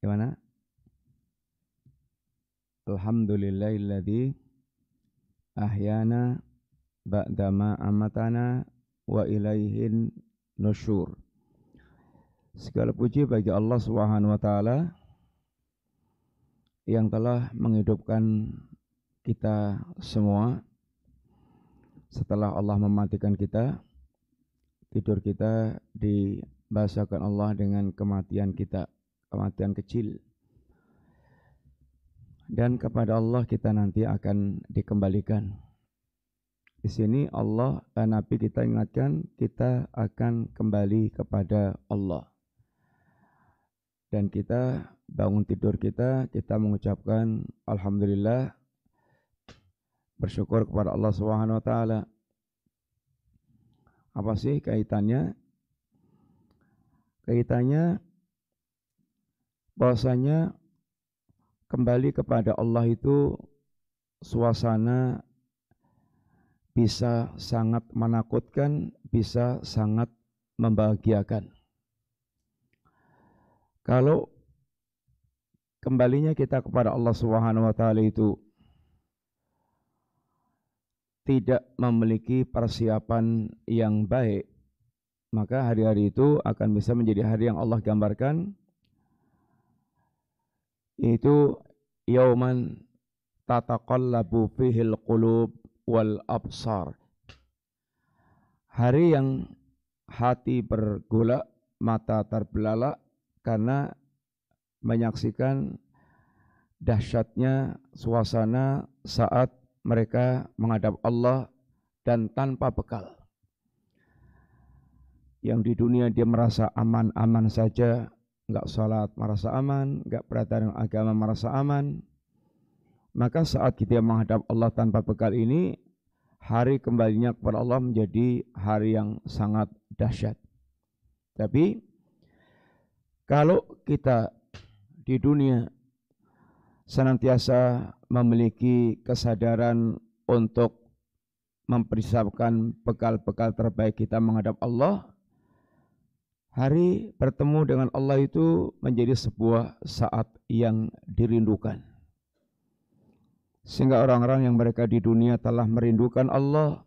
Gimana? Alhamdulillahilladzi ahyana ba'dama amatana wa ilaihin nusyur. Segala puji bagi Allah Subhanahu wa taala yang telah menghidupkan kita semua setelah Allah mematikan kita tidur kita dibahasakan Allah dengan kematian kita kematian kecil dan kepada Allah kita nanti akan dikembalikan. Di sini Allah eh, Nabi kita ingatkan kita akan kembali kepada Allah. Dan kita bangun tidur kita kita mengucapkan alhamdulillah bersyukur kepada Allah Subhanahu wa taala. Apa sih kaitannya? Kaitannya bahwasanya kembali kepada Allah itu suasana bisa sangat menakutkan, bisa sangat membahagiakan. Kalau kembalinya kita kepada Allah Subhanahu wa taala itu tidak memiliki persiapan yang baik, maka hari-hari itu akan bisa menjadi hari yang Allah gambarkan itu yauman tataqallabu fihil qulub wal absar. Hari yang hati bergolak, mata terbelalak karena menyaksikan dahsyatnya suasana saat mereka menghadap Allah dan tanpa bekal. Yang di dunia dia merasa aman-aman saja, enggak salat merasa aman, enggak perhatian agama merasa aman. Maka saat kita menghadap Allah tanpa bekal ini, hari kembalinya kepada Allah menjadi hari yang sangat dahsyat. Tapi kalau kita di dunia senantiasa memiliki kesadaran untuk mempersiapkan bekal-bekal terbaik kita menghadap Allah, Hari bertemu dengan Allah itu menjadi sebuah saat yang dirindukan. Sehingga orang-orang yang mereka di dunia telah merindukan Allah,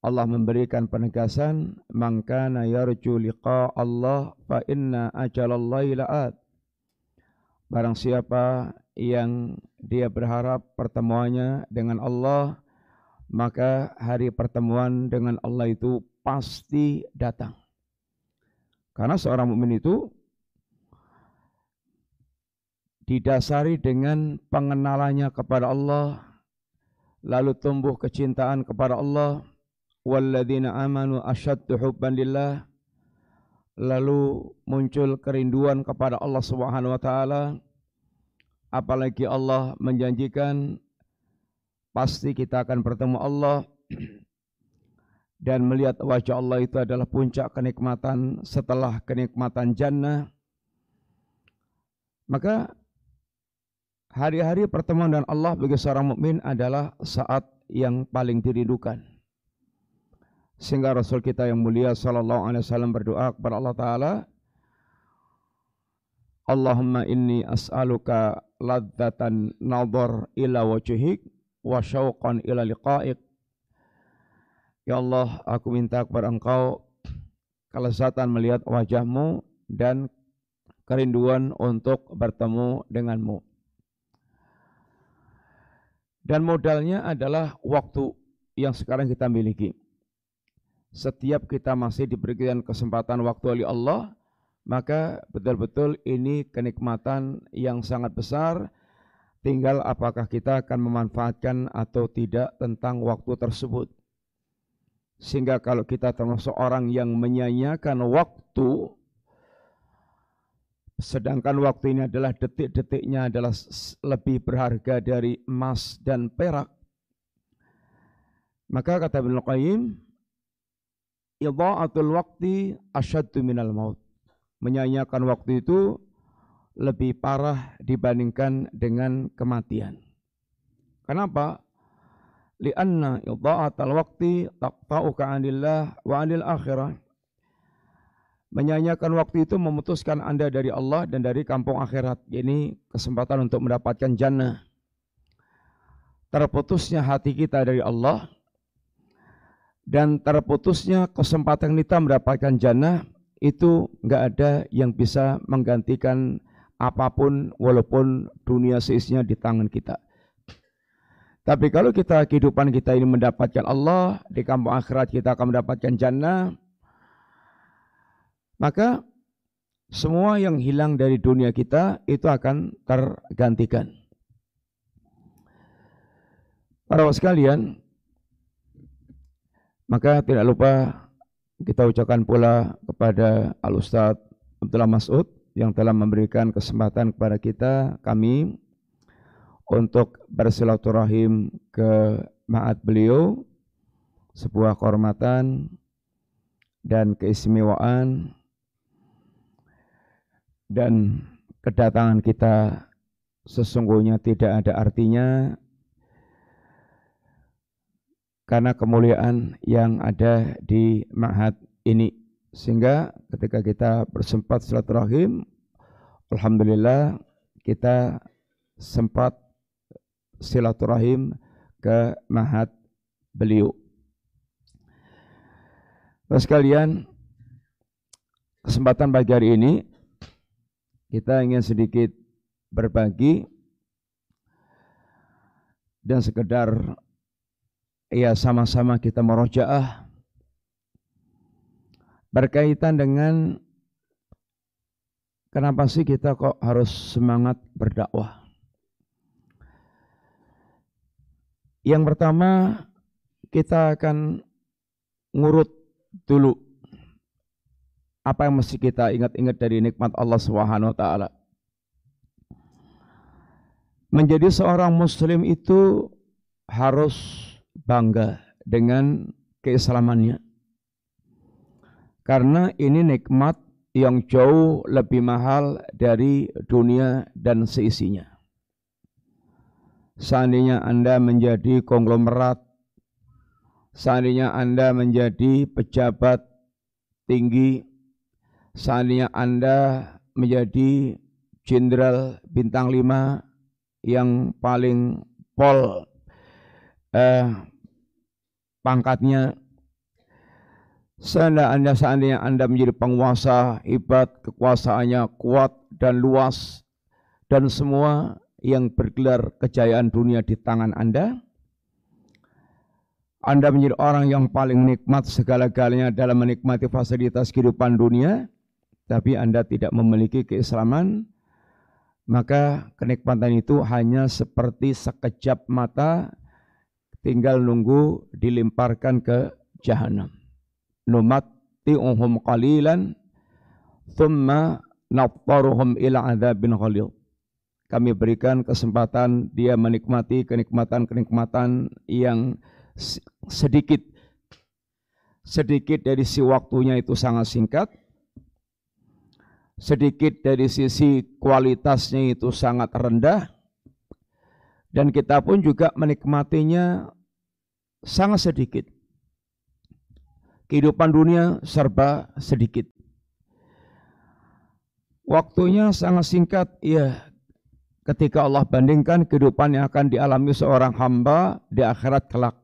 Allah memberikan penegasan, "Mangkana yarju liqa Allah fa inna ajalallahi la'at." Barang siapa yang dia berharap pertemuannya dengan Allah, maka hari pertemuan dengan Allah itu pasti datang. Karena seorang mukmin itu didasari dengan pengenalannya kepada Allah, lalu tumbuh kecintaan kepada Allah, walladzina amanu asyaddu hubban lillah, lalu muncul kerinduan kepada Allah Subhanahu wa taala. Apalagi Allah menjanjikan pasti kita akan bertemu Allah dan melihat wajah Allah itu adalah puncak kenikmatan setelah kenikmatan jannah. Maka hari-hari pertemuan dengan Allah bagi seorang mukmin adalah saat yang paling dirindukan. Sehingga Rasul kita yang mulia sallallahu alaihi wasallam berdoa kepada Allah taala Allahumma inni as'aluka ladzatan nadhar ila wajhik wa syauqan ila liqa'ik Ya Allah, aku minta kepada engkau kelezatan melihat wajahmu dan kerinduan untuk bertemu denganmu. Dan modalnya adalah waktu yang sekarang kita miliki. Setiap kita masih diberikan kesempatan waktu oleh Allah, maka betul-betul ini kenikmatan yang sangat besar. Tinggal apakah kita akan memanfaatkan atau tidak tentang waktu tersebut. Sehingga kalau kita termasuk orang yang menyanyiakan waktu, sedangkan waktu ini adalah detik-detiknya adalah lebih berharga dari emas dan perak. Maka kata Ibn Qayyim, Idha'atul waqti asyaddu minal maut. Menyanyiakan waktu itu lebih parah dibandingkan dengan kematian. Kenapa? Lianna idha'atal waqti taqta'uka 'anillah wa 'anil akhirah menyanyikan waktu itu memutuskan Anda dari Allah dan dari kampung akhirat. Ini kesempatan untuk mendapatkan jannah. Terputusnya hati kita dari Allah dan terputusnya kesempatan kita mendapatkan jannah itu enggak ada yang bisa menggantikan apa pun walaupun dunia seisinya di tangan kita. Tapi kalau kita kehidupan kita ini mendapatkan Allah, di kampung akhirat kita akan mendapatkan jannah, maka semua yang hilang dari dunia kita itu akan tergantikan. Para sekalian, maka tidak lupa kita ucapkan pula kepada Al-Ustaz Abdullah Mas'ud yang telah memberikan kesempatan kepada kita, kami, untuk bersilaturahim ke ma'at beliau sebuah kehormatan dan keistimewaan dan kedatangan kita sesungguhnya tidak ada artinya karena kemuliaan yang ada di ma'had ini. Sehingga ketika kita bersempat silaturahim alhamdulillah kita sempat silaturahim ke mahat beliau. Terus sekalian, kesempatan pagi hari ini kita ingin sedikit berbagi dan sekedar ya sama-sama kita merojaah berkaitan dengan kenapa sih kita kok harus semangat berdakwah. Yang pertama kita akan ngurut dulu apa yang mesti kita ingat-ingat dari nikmat Allah Subhanahu wa taala. Menjadi seorang muslim itu harus bangga dengan keislamannya. Karena ini nikmat yang jauh lebih mahal dari dunia dan seisinya. Seandainya Anda menjadi konglomerat, seandainya Anda menjadi pejabat tinggi, seandainya Anda menjadi jenderal bintang lima yang paling pol eh, pangkatnya, seandainya Anda, seandainya Anda menjadi penguasa hebat, kekuasaannya kuat dan luas, dan semua yang bergelar kejayaan dunia di tangan Anda. Anda menjadi orang yang paling nikmat segala-galanya dalam menikmati fasilitas kehidupan dunia, tapi Anda tidak memiliki keislaman, maka kenikmatan itu hanya seperti sekejap mata tinggal nunggu dilimparkan ke jahanam. Numatti'uhum qalilan thumma nattaruhum ila adzabin ghalidh kami berikan kesempatan dia menikmati kenikmatan-kenikmatan yang sedikit sedikit dari si waktunya itu sangat singkat sedikit dari sisi kualitasnya itu sangat rendah dan kita pun juga menikmatinya sangat sedikit. Kehidupan dunia serba sedikit. Waktunya sangat singkat ya ketika Allah bandingkan kehidupan yang akan dialami seorang hamba di akhirat kelak.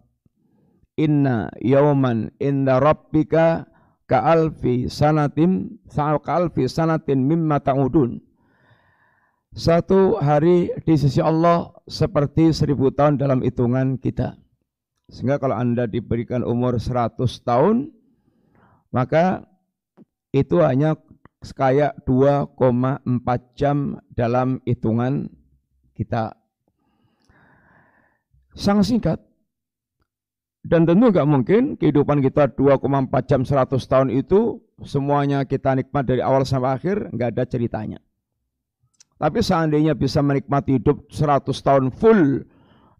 Inna yauman inda rabbika ka'alfi sanatim ka'alfi sanatin mimma ta'udun. Satu hari di sisi Allah seperti seribu tahun dalam hitungan kita. Sehingga kalau Anda diberikan umur 100 tahun, maka itu hanya kayak 2,4 jam dalam hitungan kita. Sangat singkat. Dan tentu nggak mungkin kehidupan kita 2,4 jam 100 tahun itu semuanya kita nikmat dari awal sampai akhir, nggak ada ceritanya. Tapi seandainya bisa menikmati hidup 100 tahun full,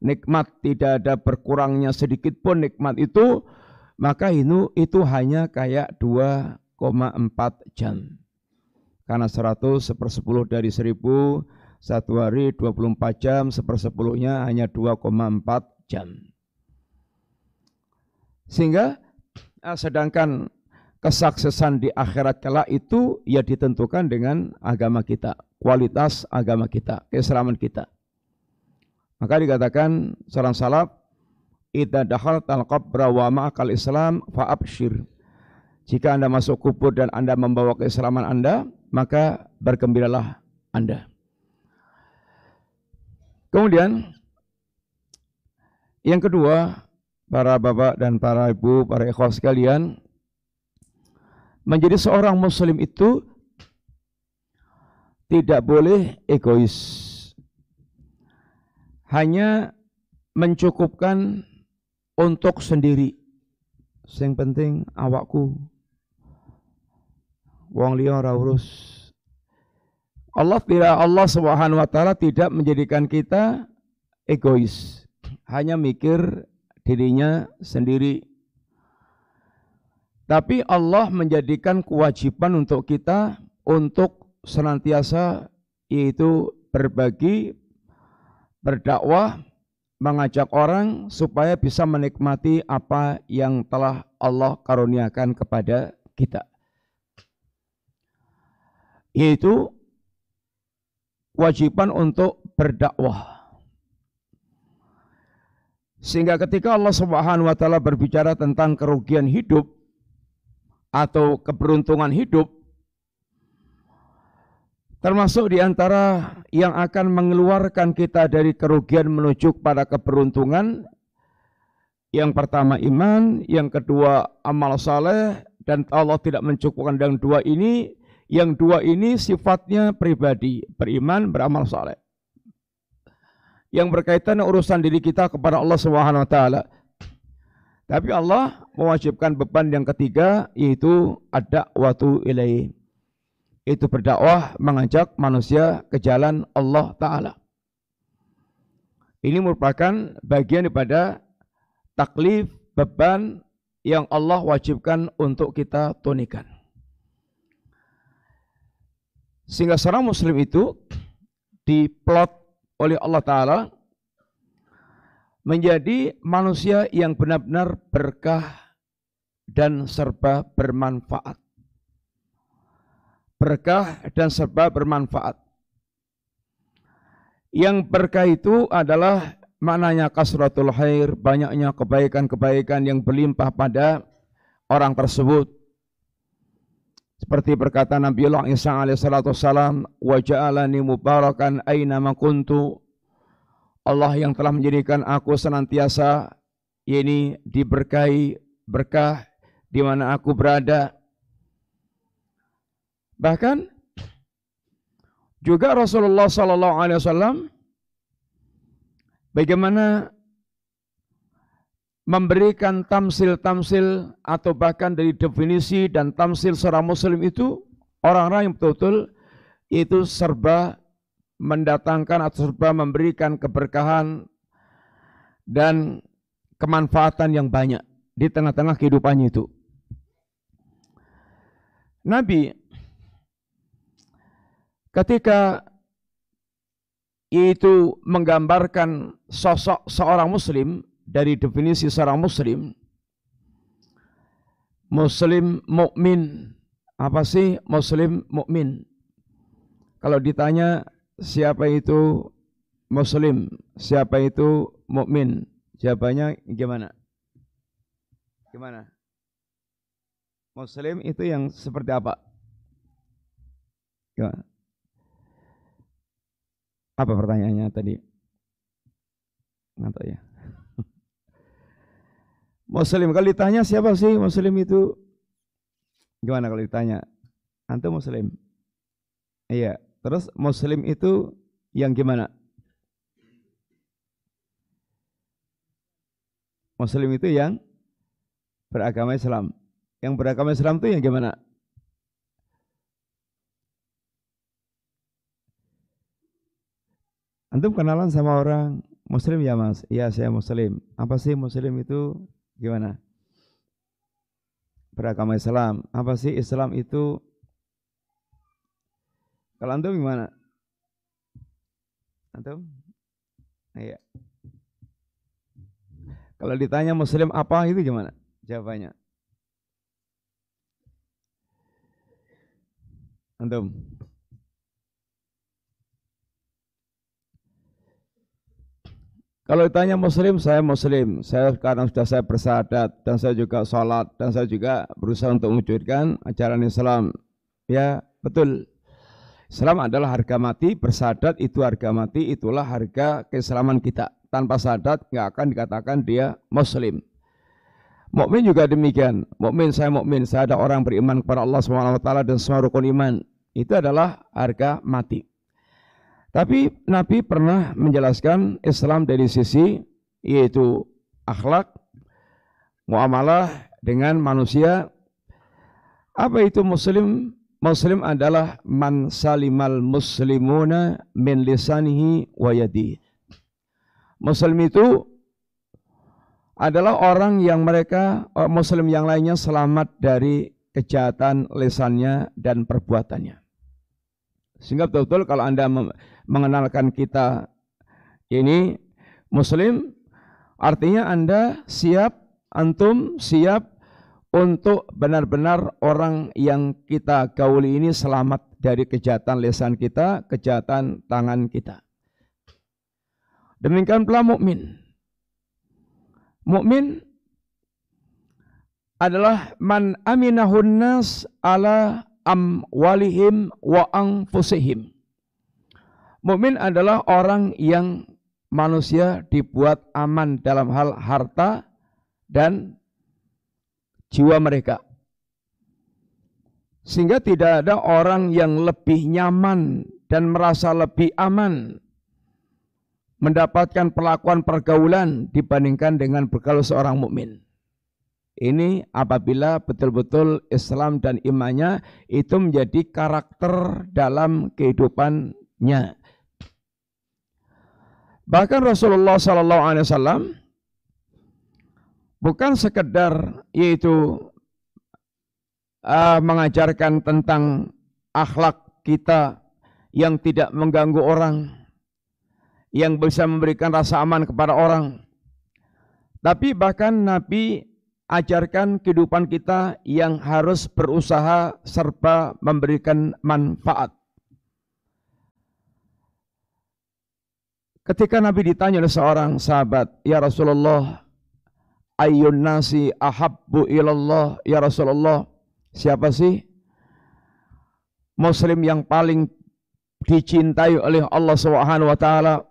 nikmat tidak ada berkurangnya sedikit pun nikmat itu, maka itu, itu hanya kayak 2,4 jam. Karena 100 sepersepuluh dari 1000, satu hari 24 jam, sepersepuluhnya hanya 2,4 jam. Sehingga eh, sedangkan kesuksesan di akhirat kelak itu ya ditentukan dengan agama kita, kualitas agama kita, keislaman kita. Maka dikatakan seorang salaf, "Idza dakhaltal qabra wa ma'akal Islam fa'abshir." Jika Anda masuk kubur dan Anda membawa keislaman Anda, maka bergembiralah Anda. Kemudian yang kedua, para bapak dan para ibu, para ikhwah sekalian, menjadi seorang muslim itu tidak boleh egois. Hanya mencukupkan untuk sendiri. Yang penting awakku, wong liya ora urus. Allah tidak Allah Subhanahu wa taala tidak menjadikan kita egois, hanya mikir dirinya sendiri. Tapi Allah menjadikan kewajiban untuk kita untuk senantiasa yaitu berbagi, berdakwah, mengajak orang supaya bisa menikmati apa yang telah Allah karuniakan kepada kita yaitu kewajiban untuk berdakwah. Sehingga ketika Allah Subhanahu wa taala berbicara tentang kerugian hidup atau keberuntungan hidup termasuk di antara yang akan mengeluarkan kita dari kerugian menuju pada keberuntungan yang pertama iman, yang kedua amal saleh dan Allah tidak mencukupkan dengan dua ini yang dua ini sifatnya pribadi, beriman, beramal saleh. Yang berkaitan urusan diri kita kepada Allah Subhanahu wa taala. Tapi Allah mewajibkan beban yang ketiga yaitu ada waktu ilaih. Itu berdakwah mengajak manusia ke jalan Allah taala. Ini merupakan bagian daripada taklif beban yang Allah wajibkan untuk kita tunikan. Sehingga seorang muslim itu diplot oleh Allah Ta'ala menjadi manusia yang benar-benar berkah dan serba bermanfaat. Berkah dan serba bermanfaat. Yang berkah itu adalah maknanya kasratul khair, banyaknya kebaikan-kebaikan yang berlimpah pada orang tersebut. Seperti berkata Nabi Allah Isa alaihissalatu wassalam, wa ja'alani mubarakan aina kuntu. Allah yang telah menjadikan aku senantiasa ini diberkahi berkah di mana aku berada. Bahkan juga Rasulullah sallallahu alaihi wasallam bagaimana memberikan tamsil-tamsil atau bahkan dari definisi dan tamsil seorang muslim itu orang-orang yang betul-betul itu serba mendatangkan atau serba memberikan keberkahan dan kemanfaatan yang banyak di tengah-tengah kehidupannya itu. Nabi ketika itu menggambarkan sosok seorang muslim dari definisi seorang muslim muslim mukmin. Apa sih muslim mukmin? Kalau ditanya siapa itu muslim? Siapa itu mukmin? Jawabannya gimana? Gimana? Muslim itu yang seperti apa? Gimana? apa pertanyaannya tadi? Nggak ya Muslim. Kalau ditanya siapa sih Muslim itu? Gimana kalau ditanya? Antum Muslim? Iya. Terus Muslim itu yang gimana? Muslim itu yang beragama Islam. Yang beragama Islam itu yang gimana? Antum kenalan sama orang Muslim ya mas? Iya saya Muslim. Apa sih Muslim itu? Gimana? Beragama Islam. Apa sih Islam itu? Kalau antum gimana? Antum? Iya. Kalau ditanya muslim apa itu gimana? Jawabannya. Antum? Kalau ditanya muslim, saya muslim. Saya karena sudah saya bersahadat dan saya juga sholat dan saya juga berusaha untuk mewujudkan ajaran Islam. Ya, betul. Islam adalah harga mati, bersahadat itu harga mati, itulah harga keislaman kita. Tanpa sahadat nggak akan dikatakan dia muslim. Mukmin juga demikian. Mukmin saya mukmin, saya ada orang beriman kepada Allah SWT dan semua rukun iman. Itu adalah harga mati. Tapi Nabi pernah menjelaskan Islam dari sisi yaitu akhlak, muamalah dengan manusia. Apa itu muslim? Muslim adalah man salimal muslimuna min lisanihi wa yadihi. Muslim itu adalah orang yang mereka muslim yang lainnya selamat dari kejahatan lesannya dan perbuatannya. Sehingga betul-betul kalau Anda mengenalkan kita ini muslim artinya Anda siap antum siap untuk benar-benar orang yang kita gauli ini selamat dari kejahatan lesan kita, kejahatan tangan kita. Demikian pula mukmin. Mukmin adalah man aminahun nas ala amwalihim wa anfusihim. Mukmin adalah orang yang manusia dibuat aman dalam hal harta dan jiwa mereka. Sehingga tidak ada orang yang lebih nyaman dan merasa lebih aman mendapatkan perlakuan pergaulan dibandingkan dengan bergaul seorang mukmin. Ini apabila betul-betul Islam dan imannya itu menjadi karakter dalam kehidupannya. Bahkan Rasulullah Sallallahu Alaihi Wasallam bukan sekedar yaitu uh, mengajarkan tentang akhlak kita yang tidak mengganggu orang, yang bisa memberikan rasa aman kepada orang. Tapi bahkan Nabi ajarkan kehidupan kita yang harus berusaha serba memberikan manfaat. Ketika Nabi ditanya oleh seorang sahabat, "Ya Rasulullah, ayyun nasi ahabbu ilallah ya Rasulullah?" Siapa sih muslim yang paling dicintai oleh Allah Subhanahu wa taala?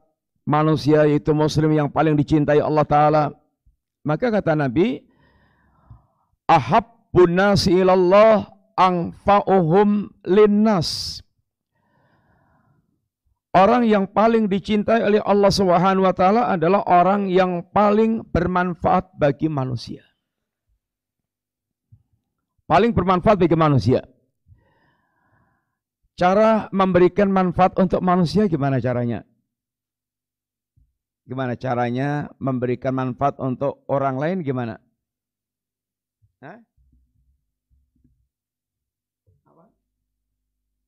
Manusia itu muslim yang paling dicintai Allah taala. Maka kata Nabi, "Ahabbun nasi ilallah anfa'uhum linnas." Orang yang paling dicintai oleh Allah Subhanahu wa taala adalah orang yang paling bermanfaat bagi manusia. Paling bermanfaat bagi manusia. Cara memberikan manfaat untuk manusia gimana caranya? Gimana caranya memberikan manfaat untuk orang lain gimana? Hah? Apa?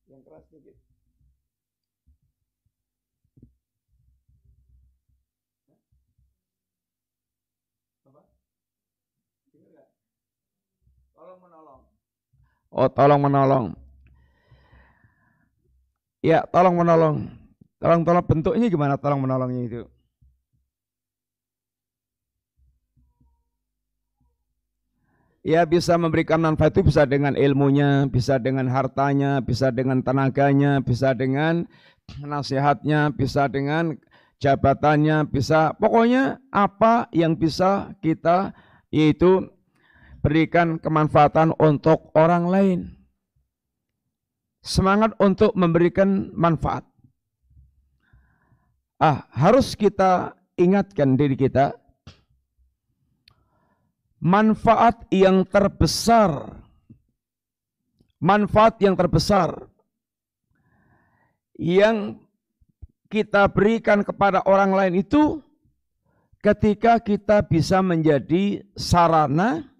Yang keras sedikit. Tolong menolong. Oh, tolong menolong. Ya, tolong menolong. Tolong tolong bentuknya gimana tolong menolongnya itu? Ya bisa memberikan manfaat itu bisa dengan ilmunya, bisa dengan hartanya, bisa dengan tenaganya, bisa dengan nasihatnya, bisa dengan jabatannya, bisa pokoknya apa yang bisa kita yaitu berikan kemanfaatan untuk orang lain. Semangat untuk memberikan manfaat. Ah, harus kita ingatkan diri kita manfaat yang terbesar manfaat yang terbesar yang kita berikan kepada orang lain itu ketika kita bisa menjadi sarana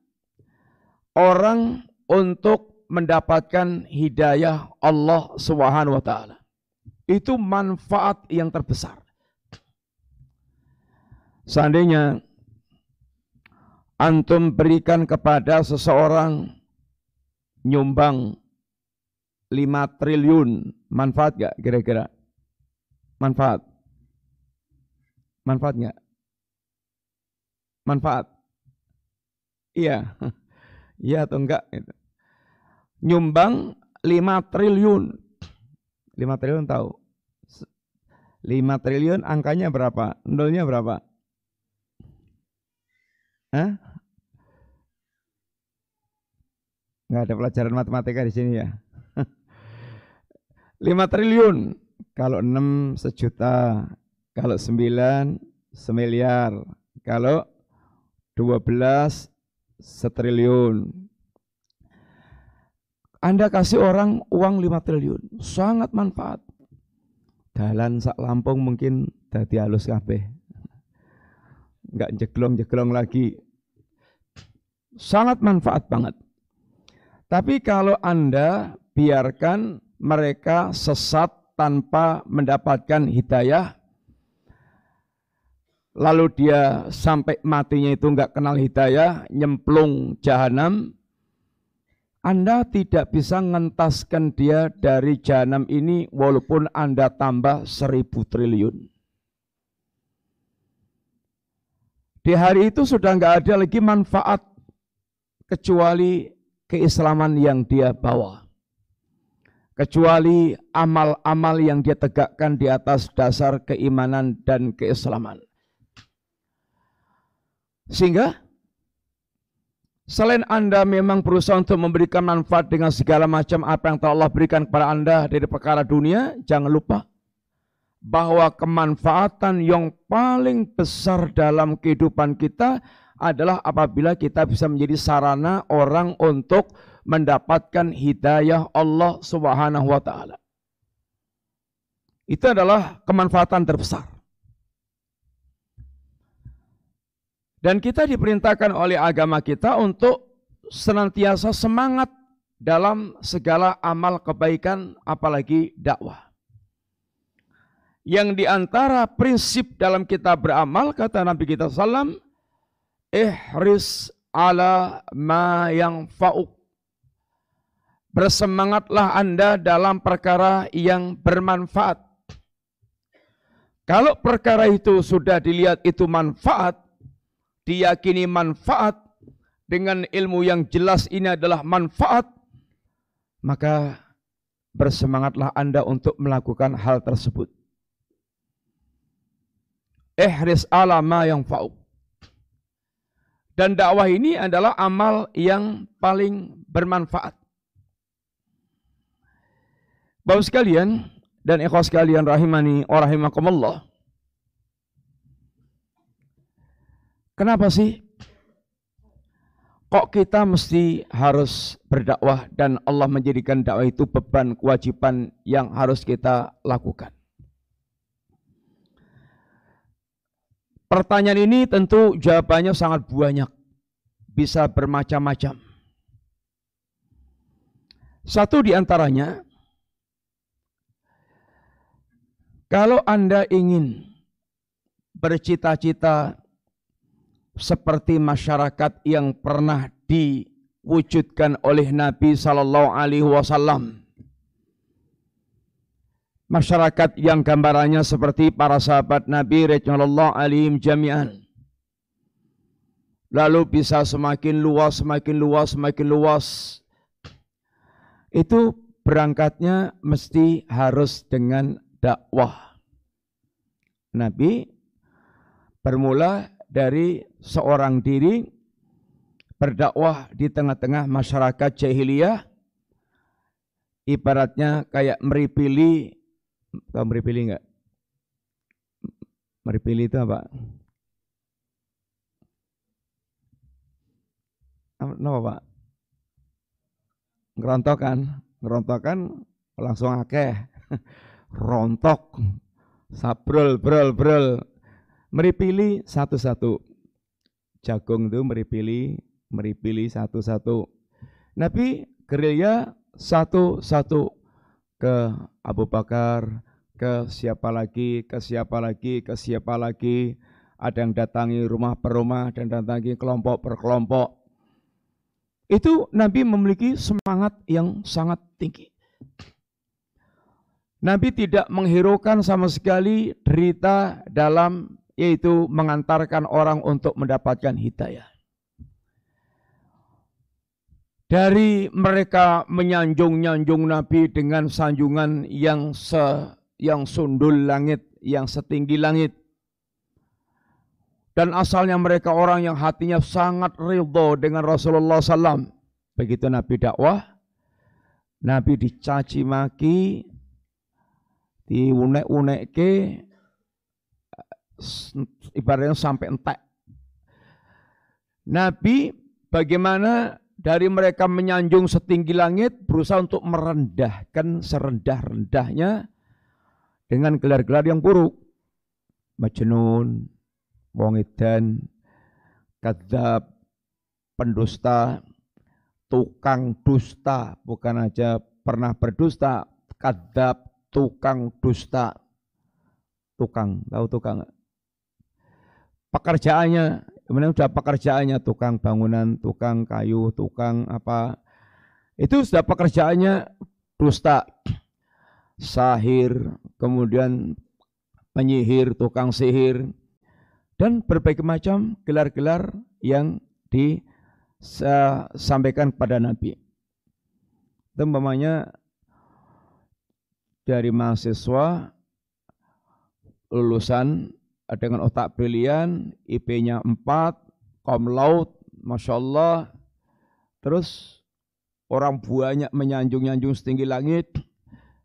orang untuk mendapatkan hidayah Allah Subhanahu wa taala. Itu manfaat yang terbesar. Seandainya antum berikan kepada seseorang nyumbang 5 triliun. Manfaat gak kira-kira? Manfaat. Manfaat gak? Manfaat. Iya. Iya atau enggak? Nyumbang 5 triliun. 5 triliun tahu? 5 triliun angkanya berapa? Nolnya berapa? Hah? Enggak ada pelajaran matematika di sini ya. 5 triliun. Kalau 6 sejuta. Kalau 9 semiliar. Kalau 12 setriliun. Anda kasih orang uang 5 triliun. Sangat manfaat. Dalan sak Lampung mungkin dadi halus kabeh. Enggak jeglong-jeglong lagi. Sangat manfaat banget. Tapi kalau Anda biarkan mereka sesat tanpa mendapatkan hidayah, lalu dia sampai matinya itu enggak kenal hidayah, nyemplung jahanam, anda tidak bisa ngentaskan dia dari jahanam ini walaupun Anda tambah seribu triliun. Di hari itu sudah nggak ada lagi manfaat kecuali keislaman yang dia bawa. Kecuali amal-amal yang dia tegakkan di atas dasar keimanan dan keislaman. Sehingga Selain Anda memang berusaha untuk memberikan manfaat dengan segala macam apa yang telah Allah berikan kepada Anda dari perkara dunia, jangan lupa bahwa kemanfaatan yang paling besar dalam kehidupan kita adalah apabila kita bisa menjadi sarana orang untuk mendapatkan hidayah Allah Subhanahu wa taala. Itu adalah kemanfaatan terbesar. Dan kita diperintahkan oleh agama kita untuk senantiasa semangat dalam segala amal kebaikan apalagi dakwah. Yang di antara prinsip dalam kita beramal kata Nabi kita salam ihris ala ma yang fa'uk bersemangatlah anda dalam perkara yang bermanfaat. Kalau perkara itu sudah dilihat itu manfaat, diyakini manfaat dengan ilmu yang jelas ini adalah manfaat, maka bersemangatlah Anda untuk melakukan hal tersebut. Ihris ala ma yang fa'u. Dan dakwah ini adalah amal yang paling bermanfaat. Bapak sekalian dan ikhwas sekalian rahimani wa rahimakumullah. Kenapa sih? Kok kita mesti harus berdakwah dan Allah menjadikan dakwah itu beban kewajiban yang harus kita lakukan? Pertanyaan ini tentu jawabannya sangat banyak. Bisa bermacam-macam. Satu di antaranya, kalau Anda ingin bercita-cita seperti masyarakat yang pernah diwujudkan oleh Nabi sallallahu alaihi wasallam. Masyarakat yang gambarannya seperti para sahabat Nabi radhiyallahu alaihim jami'an. Lalu bisa semakin luas, semakin luas, semakin luas. Itu berangkatnya mesti harus dengan dakwah. Nabi bermula dari seorang diri berdakwah di tengah-tengah masyarakat jahiliyah ibaratnya kayak meripili tahu meripili enggak? Meripili itu apa? Apa Pak? Ngerontokan, ngerontokan langsung akeh. Rontok, sabrol, brol, brol, meripili satu-satu. Jagung itu meripili, meripili satu-satu. Nabi gerilya satu-satu ke Abu Bakar, ke siapa lagi, ke siapa lagi, ke siapa lagi. Ada yang datangi rumah per rumah dan datangi kelompok per kelompok. Itu Nabi memiliki semangat yang sangat tinggi. Nabi tidak menghiraukan sama sekali derita dalam yaitu mengantarkan orang untuk mendapatkan hidayah. Dari mereka menyanjung-nyanjung Nabi dengan sanjungan yang se yang sundul langit, yang setinggi langit. Dan asalnya mereka orang yang hatinya sangat ridho dengan Rasulullah SAW. Begitu Nabi dakwah, Nabi dicaci maki, diunek-unek ke, ibaratnya sampai entek. Nabi bagaimana dari mereka menyanjung setinggi langit berusaha untuk merendahkan serendah-rendahnya dengan gelar-gelar yang buruk. Majnun, wong edan, kadzab, pendusta, tukang dusta, bukan aja pernah berdusta, kadzab, tukang dusta. Tukang, tahu tukang? Pekerjaannya Kemudian sudah pekerjaannya tukang bangunan, tukang kayu, tukang apa. Itu sudah pekerjaannya dusta, sahir, kemudian penyihir, tukang sihir, dan berbagai macam gelar-gelar yang disampaikan pada Nabi. Itu umpamanya dari mahasiswa lulusan dengan otak brilian, IP-nya 4, kom laut, Masya Allah. Terus orang banyak menyanjung-nyanjung setinggi langit.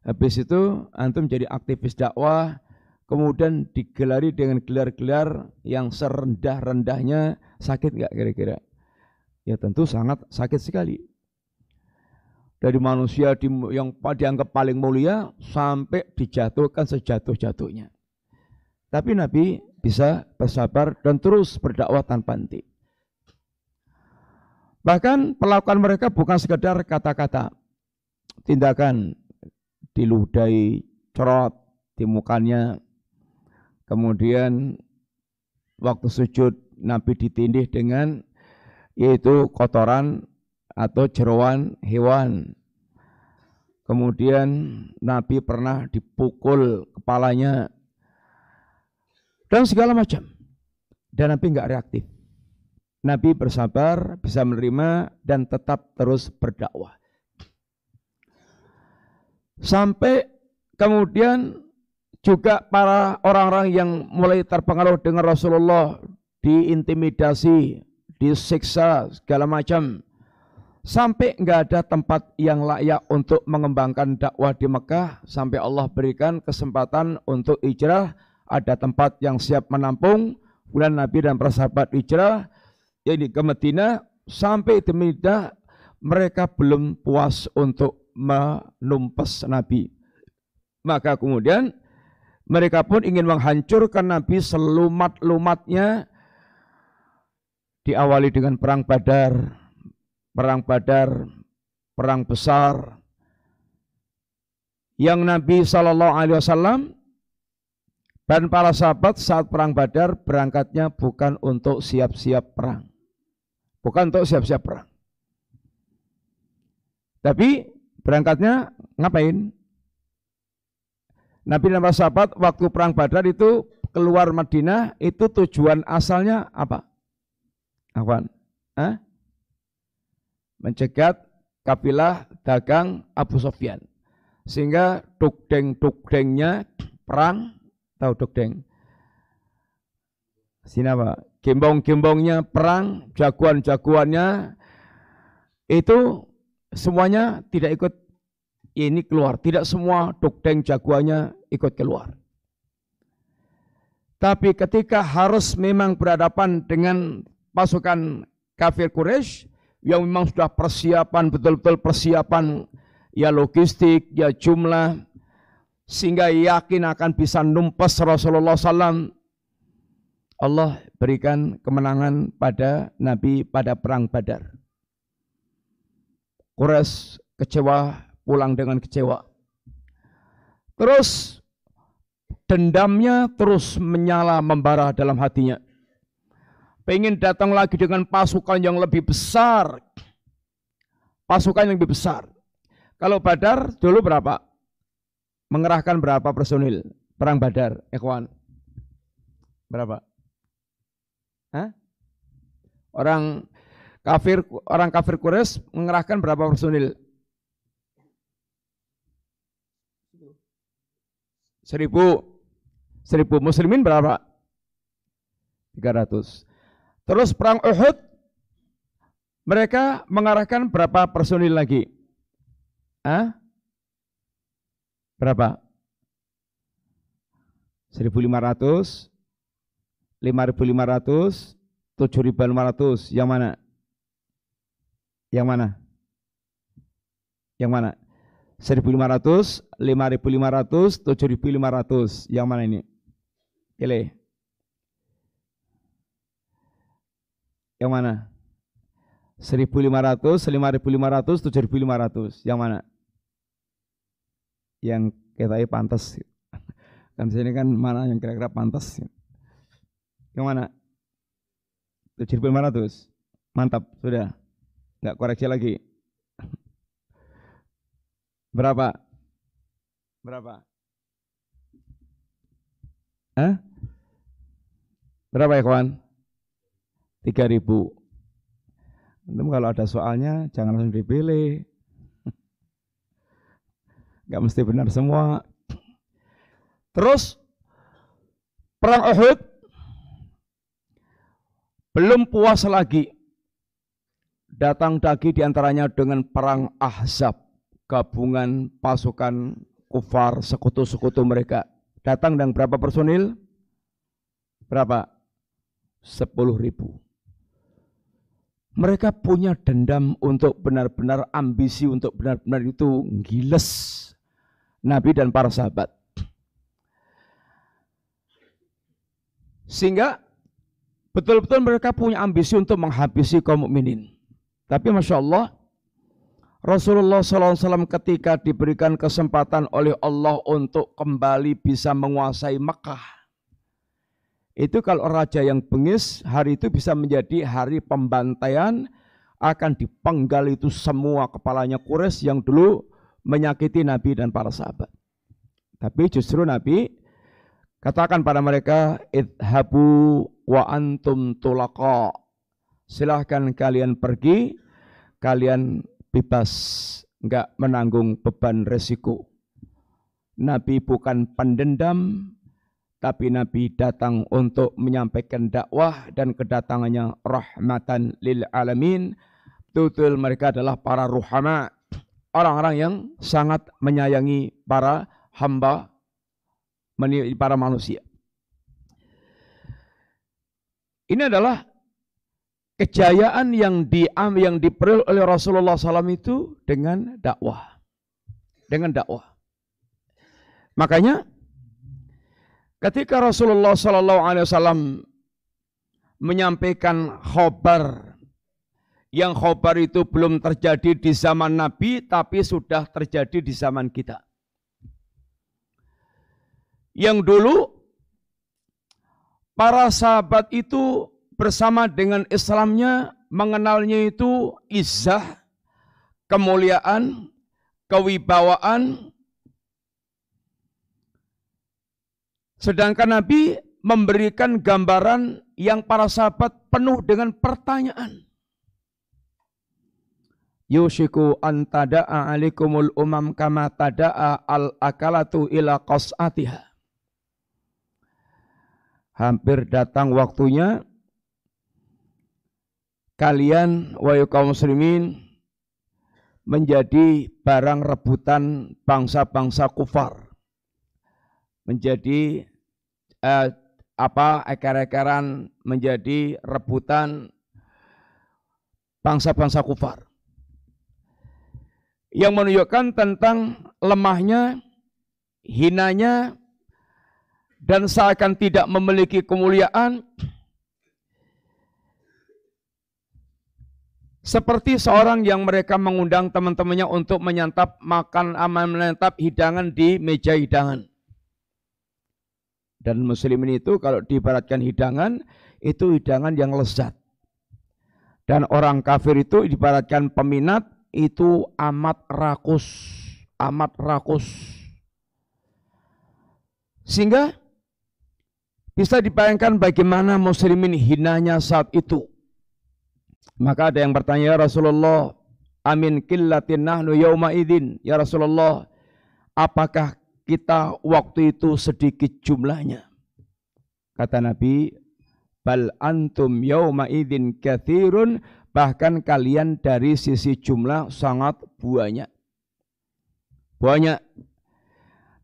Habis itu antum jadi aktivis dakwah, kemudian digelari dengan gelar-gelar yang serendah-rendahnya, sakit nggak kira-kira? Ya tentu sangat sakit sekali. Dari manusia yang dianggap paling mulia sampai dijatuhkan sejatuh-jatuhnya. Tapi Nabi bisa bersabar dan terus berdakwah tanpa henti. Bahkan pelakuan mereka bukan sekedar kata-kata. Tindakan diludahi cerot di mukanya. Kemudian waktu sujud Nabi ditindih dengan yaitu kotoran atau jeroan hewan. Kemudian Nabi pernah dipukul kepalanya dan segala macam. Dan Nabi nggak reaktif. Nabi bersabar, bisa menerima dan tetap terus berdakwah. Sampai kemudian juga para orang-orang yang mulai terpengaruh dengan Rasulullah diintimidasi, disiksa segala macam sampai nggak ada tempat yang layak untuk mengembangkan dakwah di Mekah sampai Allah berikan kesempatan untuk hijrah ada tempat yang siap menampung bulan Nabi dan para sahabat hijrah jadi ke Medina sampai di Medina mereka belum puas untuk menumpas Nabi. Maka kemudian mereka pun ingin menghancurkan Nabi selumat-lumatnya diawali dengan perang Badar, perang Badar, perang besar yang Nabi Shallallahu Alaihi Wasallam dan para sahabat saat perang Badar berangkatnya bukan untuk siap-siap perang. Bukan untuk siap-siap perang. Tapi berangkatnya ngapain? Nabi dan para sahabat waktu perang Badar itu keluar Madinah itu tujuan asalnya apa? Apa? Hah? Mencegat kafilah dagang Abu Sofyan. Sehingga dukdeng-dukdengnya perang Tahu deng? Sini apa? Gembong-gembongnya perang, jagoan-jagoannya itu semuanya tidak ikut ini keluar. Tidak semua deng jagoannya ikut keluar. Tapi ketika harus memang berhadapan dengan pasukan kafir Quraisy yang memang sudah persiapan betul-betul persiapan ya logistik, ya jumlah, sehingga yakin akan bisa numpas Rasulullah SAW. Allah berikan kemenangan pada Nabi pada perang Badar. Quraisy kecewa, pulang dengan kecewa. Terus dendamnya terus menyala membara dalam hatinya. Pengen datang lagi dengan pasukan yang lebih besar. Pasukan yang lebih besar. Kalau Badar dulu berapa? Mengerahkan berapa personil perang Badar, Ikhwan? Berapa? Hah? Orang kafir orang kafir Quraisy mengerahkan berapa personil? Seribu. Seribu. Muslimin berapa? 300. Terus perang Uhud, mereka mengarahkan berapa personil lagi? Hah? Berapa? 1500, 5500, 7500. Yang mana? Yang mana? Yang mana? 1500, 5500, 7500. Yang mana ini? Pilih. Yang mana? 1500, 5500, 7500. Yang mana? Yang kita pantas. Kan sini kan mana yang kira-kira pantas. Yang mana? 7500. Mantap, sudah. Enggak koreksi lagi. Berapa? Berapa? Hah? Berapa ya kawan? 3000. Tentu kalau ada soalnya jangan langsung dipilih. Gak mesti benar semua. Terus perang Uhud belum puas lagi. Datang lagi di antaranya dengan perang Ahzab gabungan pasukan kufar sekutu-sekutu mereka datang dengan berapa personil? Berapa? Sepuluh ribu. Mereka punya dendam untuk benar-benar ambisi untuk benar-benar itu giles Nabi dan para sahabat. Sehingga betul-betul mereka punya ambisi untuk menghabisi kaum mukminin. Tapi Masya Allah, Rasulullah SAW ketika diberikan kesempatan oleh Allah untuk kembali bisa menguasai Mekah. Itu kalau raja yang bengis, hari itu bisa menjadi hari pembantaian, akan dipenggal itu semua kepalanya Quraisy yang dulu menyakiti Nabi dan para sahabat. Tapi justru Nabi katakan pada mereka, idhabu wa antum tulaqa. Silahkan kalian pergi, kalian bebas, enggak menanggung beban resiko. Nabi bukan pendendam, tapi Nabi datang untuk menyampaikan dakwah dan kedatangannya rahmatan lil alamin. Betul mereka adalah para ruhama, orang-orang yang sangat menyayangi para hamba, para manusia. Ini adalah kejayaan yang di yang diperoleh oleh Rasulullah SAW itu dengan dakwah. Dengan dakwah. Makanya ketika Rasulullah SAW menyampaikan khobar yang khobar itu belum terjadi di zaman Nabi tapi sudah terjadi di zaman kita. Yang dulu para sahabat itu bersama dengan Islamnya mengenalnya itu izah, kemuliaan, kewibawaan. Sedangkan Nabi memberikan gambaran yang para sahabat penuh dengan pertanyaan. Yushiku antada'a alikumul umam kama tada'a al-akalatu ila qas'atiha. Hampir datang waktunya kalian wahai kaum muslimin menjadi barang rebutan bangsa-bangsa kufar. Menjadi eh, apa ekar-ekaran menjadi rebutan bangsa-bangsa kufar. Yang menunjukkan tentang lemahnya, hinanya, dan seakan tidak memiliki kemuliaan, Seperti seorang yang mereka mengundang teman-temannya untuk menyantap makan aman menyantap hidangan di meja hidangan. Dan muslimin itu kalau diibaratkan hidangan, itu hidangan yang lezat. Dan orang kafir itu diibaratkan peminat, itu amat rakus. Amat rakus. Sehingga bisa dibayangkan bagaimana muslimin hinanya saat itu. Maka ada yang bertanya, ya Rasulullah, amin killatin nahnu yawma idin. Ya Rasulullah, apakah kita waktu itu sedikit jumlahnya? Kata Nabi, bal antum yawma idin kathirun, bahkan kalian dari sisi jumlah sangat banyak. Banyak.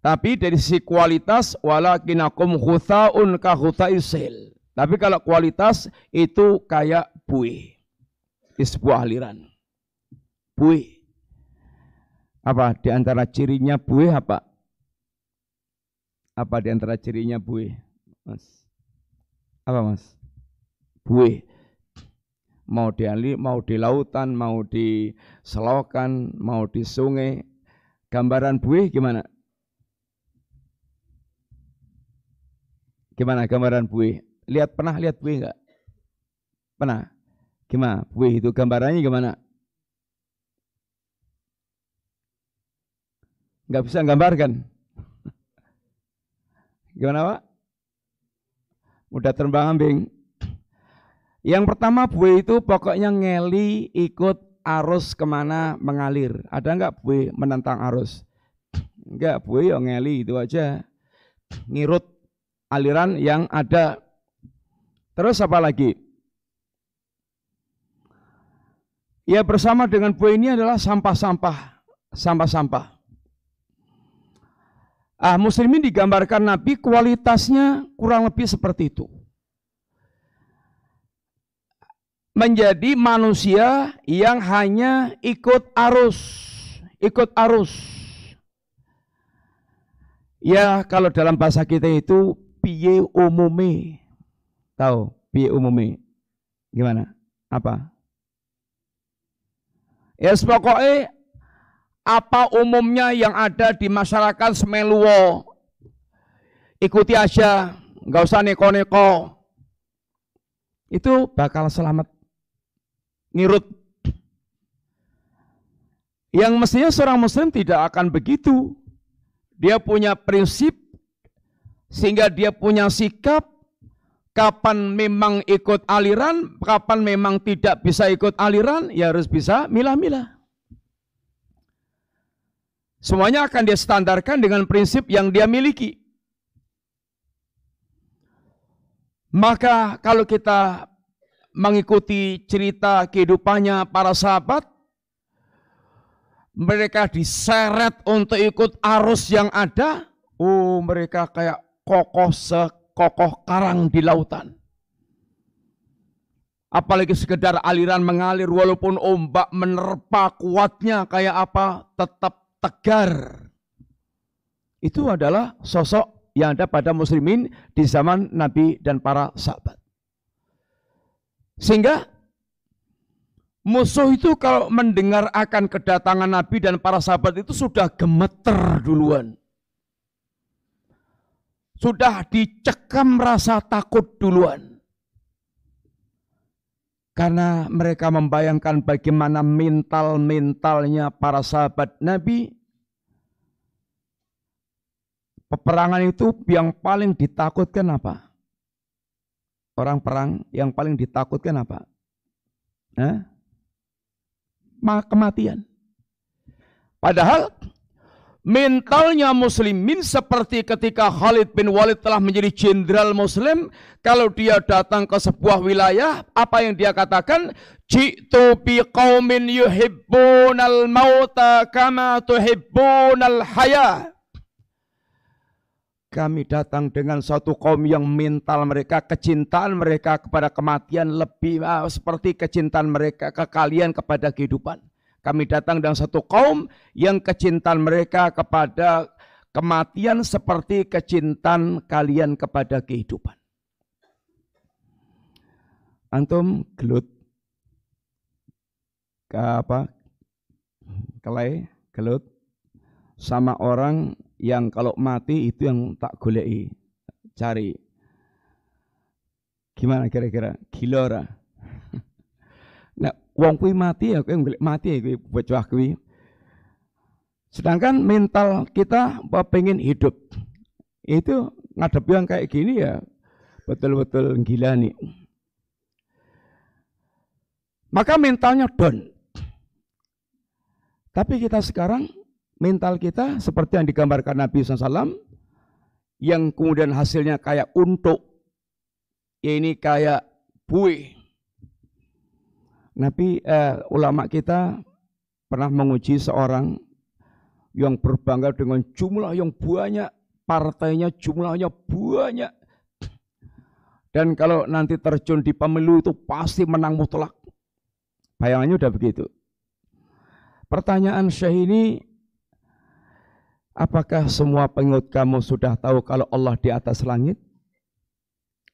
Tapi dari sisi kualitas walakinakum khuthaun ka khuthaisil. Tapi kalau kualitas itu kayak buih. Di sebuah aliran. Buih. Apa di antara cirinya buih apa? Apa di antara cirinya buih? Mas. Apa Mas? Buih. Mau di ali, mau di lautan, mau di selokan, mau di sungai. Gambaran buih gimana? Gimana gambaran buih? Lihat pernah lihat buih enggak? Pernah? Gimana? Buih itu gambarannya gimana? Enggak bisa gambarkan. Gimana Pak? Mudah terbang ambing. Yang pertama buih itu pokoknya ngeli ikut arus ke mana mengalir. Ada enggak buih menentang arus? Enggak, buih yang ngeli itu aja. Ngirut aliran yang ada. Terus apa lagi? Ya bersama dengan buah ini adalah sampah-sampah, sampah-sampah. Ah, muslimin digambarkan Nabi kualitasnya kurang lebih seperti itu. Menjadi manusia yang hanya ikut arus, ikut arus. Ya kalau dalam bahasa kita itu piye umume? Tahu piye umume? Gimana? Apa? Ya yes, pokoknya apa umumnya yang ada di masyarakat semeluwo. Ikuti aja, nggak usah neko-neko. Itu bakal selamat. Nirut. Yang mestinya seorang muslim tidak akan begitu. Dia punya prinsip sehingga dia punya sikap kapan memang ikut aliran, kapan memang tidak bisa ikut aliran, ya harus bisa milah-milah. Semuanya akan dia standarkan dengan prinsip yang dia miliki. Maka kalau kita mengikuti cerita kehidupannya para sahabat, mereka diseret untuk ikut arus yang ada. Oh, mereka kayak kokoh sekokoh karang di lautan. Apalagi sekedar aliran mengalir walaupun ombak menerpa kuatnya kayak apa tetap tegar. Itu adalah sosok yang ada pada muslimin di zaman Nabi dan para sahabat. Sehingga musuh itu kalau mendengar akan kedatangan Nabi dan para sahabat itu sudah gemeter duluan sudah dicekam rasa takut duluan. Karena mereka membayangkan bagaimana mental-mentalnya para sahabat Nabi. Peperangan itu yang paling ditakutkan apa? Orang perang yang paling ditakutkan apa? Hah? Kematian. Padahal mentalnya muslimin seperti ketika Khalid bin Walid telah menjadi jenderal muslim kalau dia datang ke sebuah wilayah apa yang dia katakan jitu bi qaumin yuhibbunal mauta kama tuhibbunal haya kami datang dengan satu kaum yang mental mereka, kecintaan mereka kepada kematian lebih uh, seperti kecintaan mereka ke kalian kepada kehidupan. Kami datang dengan satu kaum yang kecintaan mereka kepada kematian seperti kecintaan kalian kepada kehidupan. Antum gelut ke apa? Kelai, gelut sama orang yang kalau mati itu yang tak golei, cari. Gimana kira-kira? Gila Wong kuwi mati ya kowe golek mati ya kowe bocah kuwi. Sedangkan mental kita pengen hidup. itu ngadep yang kayak gini ya betul-betul gila nih. Maka mentalnya down. Tapi kita sekarang mental kita seperti yang digambarkan Nabi SAW yang kemudian hasilnya kayak untuk ya ini kayak buih. Nabi eh, ulama kita pernah menguji seorang yang berbangga dengan jumlah yang banyak, partainya jumlahnya banyak. Dan kalau nanti terjun di pemilu itu pasti menang mutlak. Bayangannya udah begitu. Pertanyaan Syekh ini, apakah semua pengikut kamu sudah tahu kalau Allah di atas langit?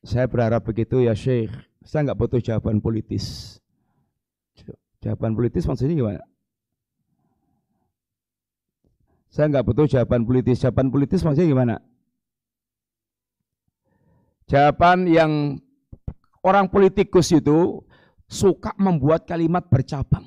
Saya berharap begitu ya Syekh. Saya nggak butuh jawaban politis. Jawaban politis maksudnya gimana? Saya nggak butuh jawaban politis. Jawaban politis maksudnya gimana? Jawaban yang orang politikus itu suka membuat kalimat bercabang.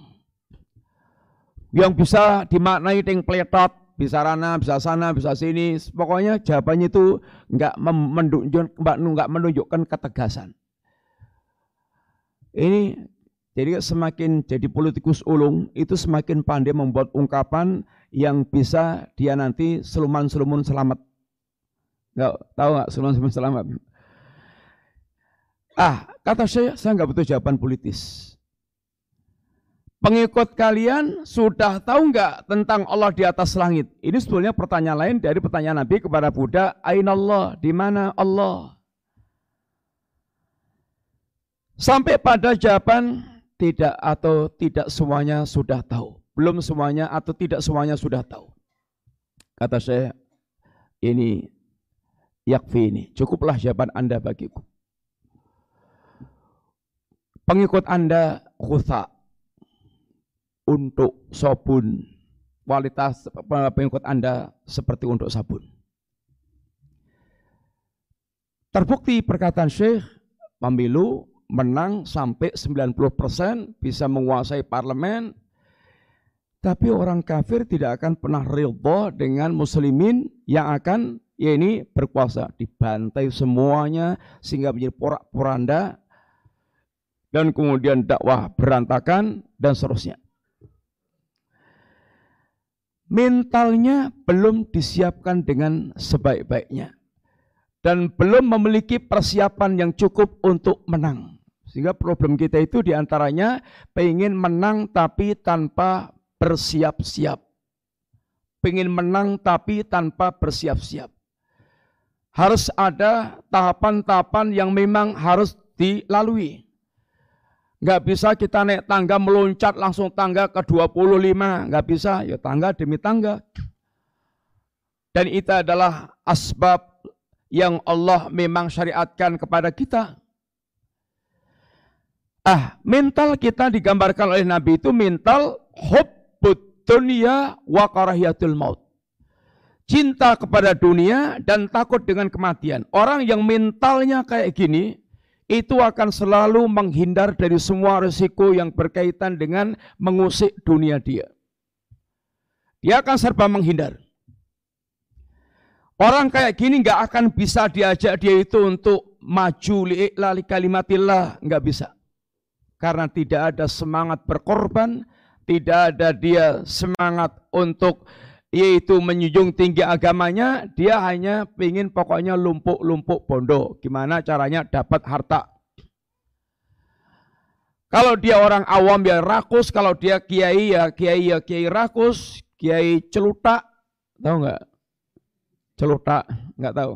Yang bisa dimaknai ting pletot, bisa rana, bisa sana, bisa sini. Pokoknya jawabannya itu enggak menunjuk, enggak menunjukkan ketegasan. Ini jadi semakin jadi politikus ulung itu semakin pandai membuat ungkapan yang bisa dia nanti seluman-selumun selamat. Enggak tahu enggak seluman-selumun selamat? Ah, kata saya, saya nggak butuh jawaban politis. Pengikut kalian sudah tahu nggak tentang Allah di atas langit? Ini sebetulnya pertanyaan lain dari pertanyaan Nabi kepada Buddha, Aina Allah, di mana Allah? Sampai pada jawaban tidak atau tidak semuanya sudah tahu. Belum semuanya atau tidak semuanya sudah tahu. Kata saya, ini yakfi ini, cukuplah jawaban Anda bagiku pengikut Anda khusa untuk sabun. Kualitas pengikut Anda seperti untuk sabun. Terbukti perkataan Syekh, pemilu menang sampai 90% bisa menguasai parlemen, tapi orang kafir tidak akan pernah ridho dengan muslimin yang akan ya ini berkuasa. Dibantai semuanya sehingga menjadi porak-poranda dan kemudian dakwah berantakan dan seterusnya. Mentalnya belum disiapkan dengan sebaik-baiknya dan belum memiliki persiapan yang cukup untuk menang. Sehingga problem kita itu di antaranya pengen menang tapi tanpa bersiap-siap. Pengen menang tapi tanpa bersiap-siap. Harus ada tahapan-tahapan yang memang harus dilalui. Nggak bisa kita naik tangga meloncat langsung tangga ke 25. Nggak bisa, ya tangga demi tangga. Dan itu adalah asbab yang Allah memang syariatkan kepada kita. Ah, mental kita digambarkan oleh Nabi itu mental hubbud dunia wa karahiyatul maut. Cinta kepada dunia dan takut dengan kematian. Orang yang mentalnya kayak gini, itu akan selalu menghindar dari semua risiko yang berkaitan dengan mengusik dunia dia. Dia akan serba menghindar. Orang kayak gini nggak akan bisa diajak dia itu untuk maju li'i'lali kalimatillah, nggak bisa. Karena tidak ada semangat berkorban, tidak ada dia semangat untuk yaitu menjunjung tinggi agamanya, dia hanya ingin pokoknya lumpuk-lumpuk bondo. Gimana caranya dapat harta. Kalau dia orang awam ya rakus, kalau dia kiai ya kiai ya kiai rakus, kiai celutak, tahu nggak? Celutak, nggak tahu.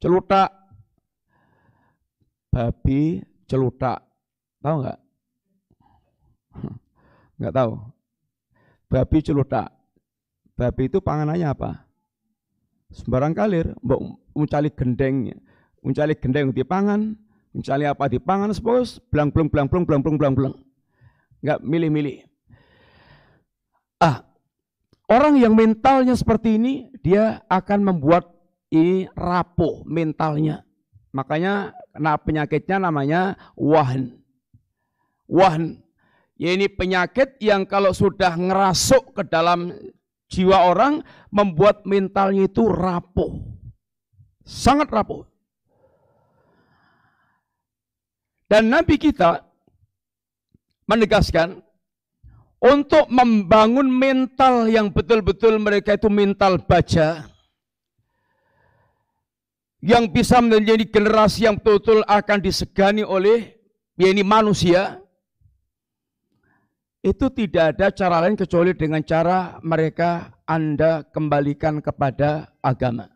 Celutak, babi celutak, tahu nggak? Nggak tahu Babi celutak. Babi itu panganannya apa? Sembarang kalir, mbok mencari gendengnya. Mencari gendeng di pangan, mencari apa di pangan, sepos, belang belang belang belang belang belang belang belang. Enggak milih-milih. Ah, orang yang mentalnya seperti ini, dia akan membuat ini rapuh mentalnya. Makanya nah penyakitnya namanya wahan. Wahan ini penyakit yang kalau sudah ngerasuk ke dalam jiwa orang membuat mentalnya itu rapuh. Sangat rapuh. Dan Nabi kita menegaskan untuk membangun mental yang betul-betul mereka itu mental baja yang bisa menjadi generasi yang betul-betul akan disegani oleh ini manusia itu tidak ada cara lain kecuali dengan cara mereka Anda kembalikan kepada agama.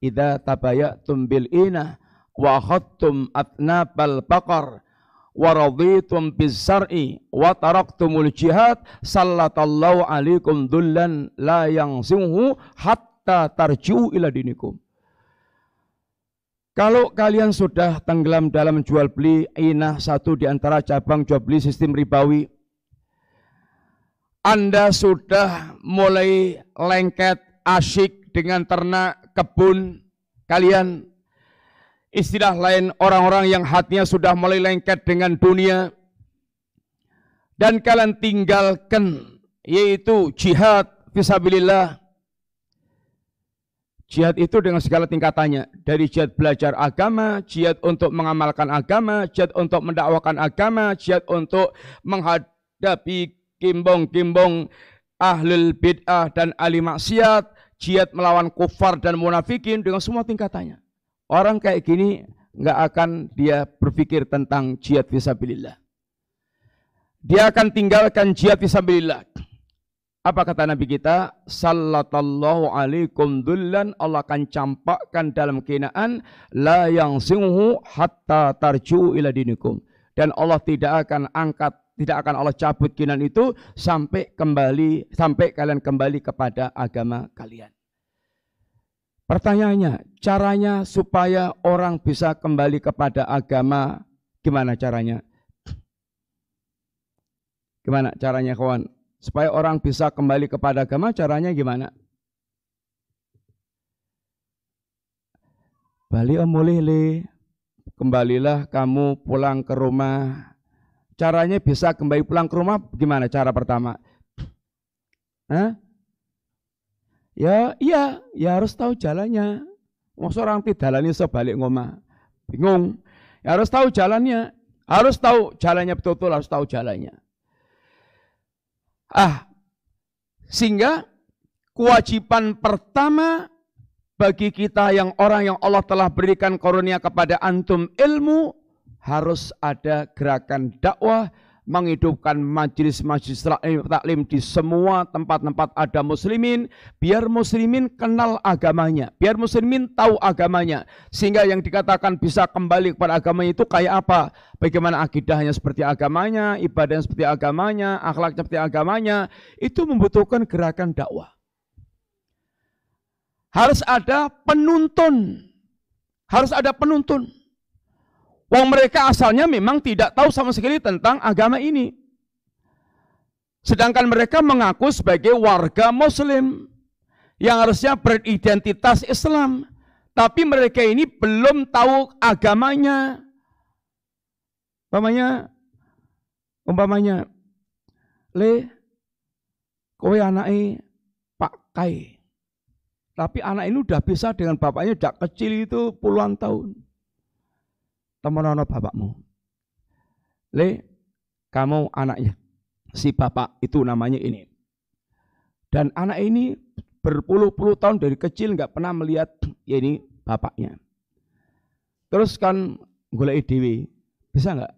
Idza tabayatum bil ina wa khattum atnabal baqar wa raditum bizar'i wa taraktumul jihad sallatallahu alaikum dullan la yangsimuhu hatta tarji'u ila dinikum. Kalau kalian sudah tenggelam dalam jual beli inah satu di antara cabang jual beli sistem ribawi, Anda sudah mulai lengket asyik dengan ternak kebun kalian, Istilah lain orang-orang yang hatinya sudah mulai lengket dengan dunia. Dan kalian tinggalkan yaitu jihad fisabilillah. Jihad itu dengan segala tingkatannya, dari jihad belajar agama, jihad untuk mengamalkan agama, jihad untuk mendakwakan agama, jihad untuk menghadapi kimbong-kimbong ahlul bid'ah dan ahli maksiat, jihad melawan kufar dan munafikin dengan semua tingkatannya. Orang kayak gini nggak akan dia berpikir tentang jihad fisabilillah. Dia akan tinggalkan jihad fisabilillah. Apa kata Nabi kita? Sallallahu alaikum dullan Allah akan campakkan dalam kinaan la yang singhu hatta tarju ila dinikum. Dan Allah tidak akan angkat, tidak akan Allah cabut kinan itu sampai kembali sampai kalian kembali kepada agama kalian. Pertanyaannya, caranya supaya orang bisa kembali kepada agama, gimana caranya? Gimana caranya kawan? Supaya orang bisa kembali kepada agama, caranya gimana? Bali om mulih kembalilah kamu pulang ke rumah. Caranya bisa kembali pulang ke rumah gimana cara pertama? Hah? Ya iya, ya harus tahu jalannya. Masa orang tidak jalan iso balik ngomah. Bingung. Ya harus tahu jalannya. Harus tahu jalannya betul-betul harus tahu jalannya. Ah, sehingga kewajiban pertama bagi kita yang orang yang Allah telah berikan karunia kepada antum ilmu harus ada gerakan dakwah menghidupkan majlis-majlis taklim di semua tempat-tempat ada muslimin, biar muslimin kenal agamanya, biar muslimin tahu agamanya, sehingga yang dikatakan bisa kembali kepada agamanya itu kayak apa, bagaimana akidahnya seperti agamanya, ibadahnya seperti agamanya, akhlaknya seperti agamanya, itu membutuhkan gerakan dakwah. Harus ada penuntun, harus ada penuntun. Wong mereka asalnya memang tidak tahu sama sekali tentang agama ini. Sedangkan mereka mengaku sebagai warga muslim yang harusnya beridentitas Islam. Tapi mereka ini belum tahu agamanya. Umpamanya, umpamanya, le, kowe anaknya Pak Kai. Tapi anak ini udah bisa dengan bapaknya sejak kecil itu puluhan tahun temonono bapakmu. Le, kamu anaknya. Si bapak itu namanya ini. Dan anak ini berpuluh-puluh tahun dari kecil nggak pernah melihat ya ini bapaknya. Terus kan golek dewi, bisa nggak?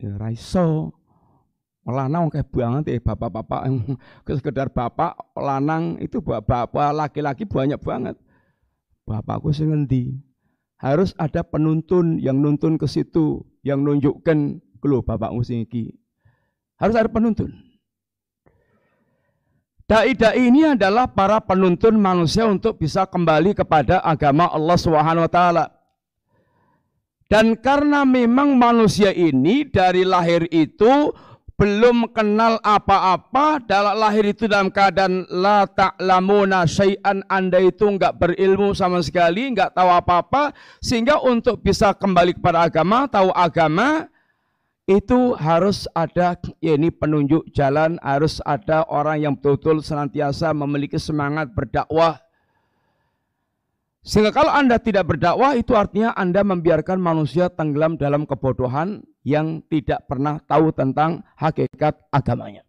Ya raiso. Lanang kayak banget ya bapak-bapak sekedar bapak lanang itu bapak laki-laki banyak banget. Bapakku sing ngendi? Harus ada penuntun yang nuntun ke situ, yang nunjukkan kalau bapak musim ini. Harus ada penuntun. Dai-dai ini adalah para penuntun manusia untuk bisa kembali kepada agama Allah Subhanahu wa taala. Dan karena memang manusia ini dari lahir itu belum kenal apa-apa, dalam lahir itu dalam keadaan la ta'lamuna syai'an Anda itu enggak berilmu sama sekali, enggak tahu apa-apa, sehingga untuk bisa kembali kepada agama, tahu agama, itu harus ada ya ini penunjuk jalan, harus ada orang yang betul-betul senantiasa memiliki semangat berdakwah. Sehingga kalau Anda tidak berdakwah itu artinya Anda membiarkan manusia tenggelam dalam kebodohan yang tidak pernah tahu tentang hakikat agamanya.